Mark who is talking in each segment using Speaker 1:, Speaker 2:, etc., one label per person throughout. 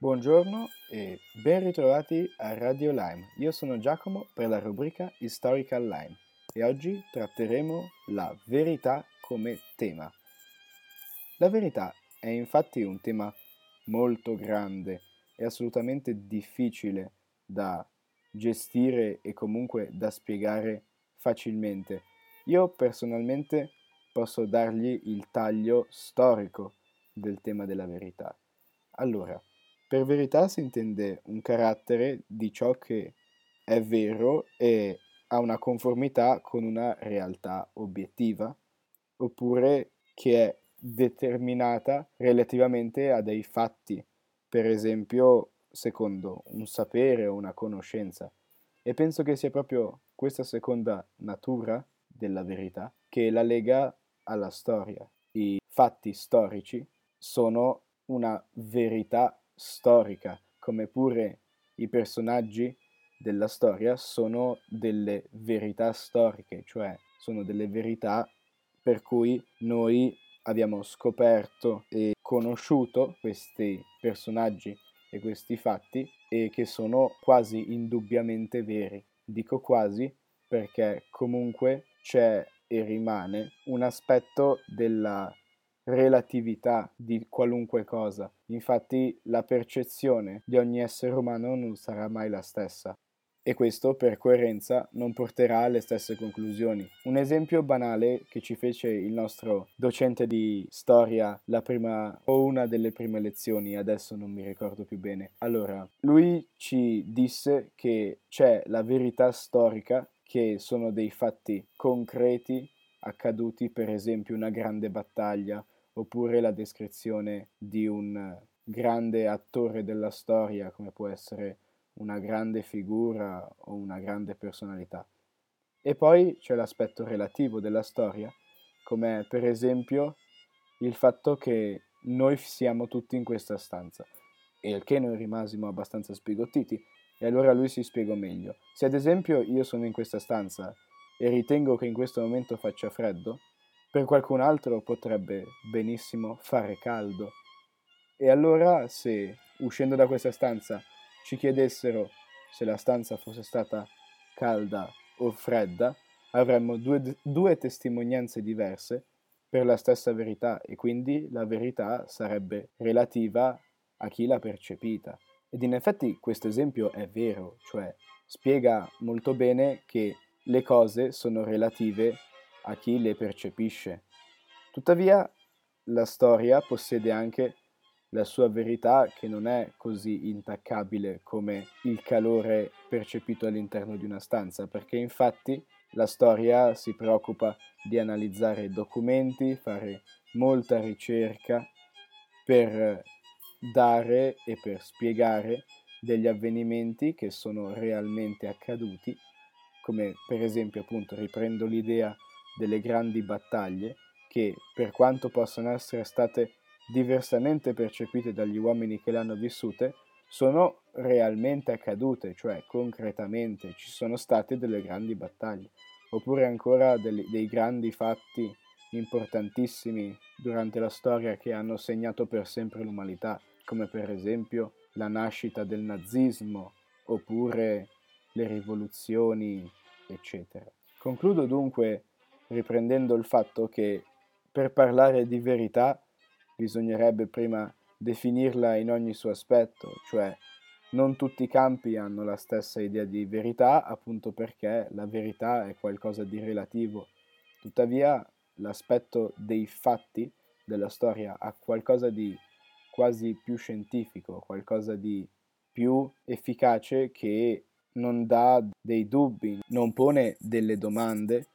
Speaker 1: Buongiorno e ben ritrovati a Radio Lime. Io sono Giacomo per la rubrica Historical Lime e oggi tratteremo la verità come tema. La verità è infatti un tema molto grande e assolutamente difficile da gestire e comunque da spiegare facilmente. Io personalmente posso dargli il taglio storico del tema della verità. Allora, per verità si intende un carattere di ciò che è vero e ha una conformità con una realtà obiettiva, oppure che è determinata relativamente a dei fatti, per esempio secondo un sapere o una conoscenza. E penso che sia proprio questa seconda natura della verità che la lega alla storia. I fatti storici sono una verità storica, come pure i personaggi della storia sono delle verità storiche, cioè sono delle verità per cui noi abbiamo scoperto e conosciuto questi personaggi e questi fatti e che sono quasi indubbiamente veri. Dico quasi perché comunque c'è e rimane un aspetto della relatività di qualunque cosa. Infatti la percezione di ogni essere umano non sarà mai la stessa e questo per coerenza non porterà alle stesse conclusioni. Un esempio banale che ci fece il nostro docente di storia la prima o una delle prime lezioni, adesso non mi ricordo più bene. Allora, lui ci disse che c'è la verità storica che sono dei fatti concreti accaduti, per esempio una grande battaglia oppure la descrizione di un grande attore della storia come può essere una grande figura o una grande personalità. E poi c'è l'aspetto relativo della storia, come per esempio il fatto che noi siamo tutti in questa stanza, e il che noi rimasimo abbastanza sbigottiti, e allora lui si spiegò meglio. Se ad esempio io sono in questa stanza e ritengo che in questo momento faccia freddo, per qualcun altro potrebbe benissimo fare caldo. E allora se uscendo da questa stanza ci chiedessero se la stanza fosse stata calda o fredda, avremmo due, due testimonianze diverse per la stessa verità e quindi la verità sarebbe relativa a chi l'ha percepita. Ed in effetti questo esempio è vero, cioè spiega molto bene che le cose sono relative chi le percepisce. Tuttavia, la storia possiede anche la sua verità che non è così intaccabile come il calore percepito all'interno di una stanza, perché infatti la storia si preoccupa di analizzare documenti, fare molta ricerca per dare e per spiegare degli avvenimenti che sono realmente accaduti, come per esempio appunto riprendo l'idea delle grandi battaglie che per quanto possano essere state diversamente percepite dagli uomini che le hanno vissute, sono realmente accadute, cioè concretamente ci sono state delle grandi battaglie, oppure ancora dei, dei grandi fatti importantissimi durante la storia che hanno segnato per sempre l'umanità, come per esempio la nascita del nazismo, oppure le rivoluzioni, eccetera. Concludo dunque riprendendo il fatto che per parlare di verità bisognerebbe prima definirla in ogni suo aspetto, cioè non tutti i campi hanno la stessa idea di verità, appunto perché la verità è qualcosa di relativo. Tuttavia l'aspetto dei fatti della storia ha qualcosa di quasi più scientifico, qualcosa di più efficace che non dà dei dubbi, non pone delle domande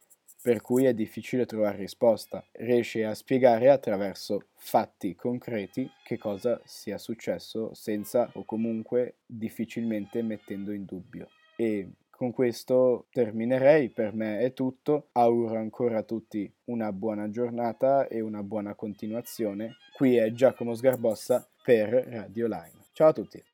Speaker 1: per cui è difficile trovare risposta. Riesce a spiegare attraverso fatti concreti che cosa sia successo senza o comunque difficilmente mettendo in dubbio. E con questo terminerei, per me è tutto, auguro ancora a tutti una buona giornata e una buona continuazione. Qui è Giacomo Sgarbossa per Radio Line. Ciao a tutti!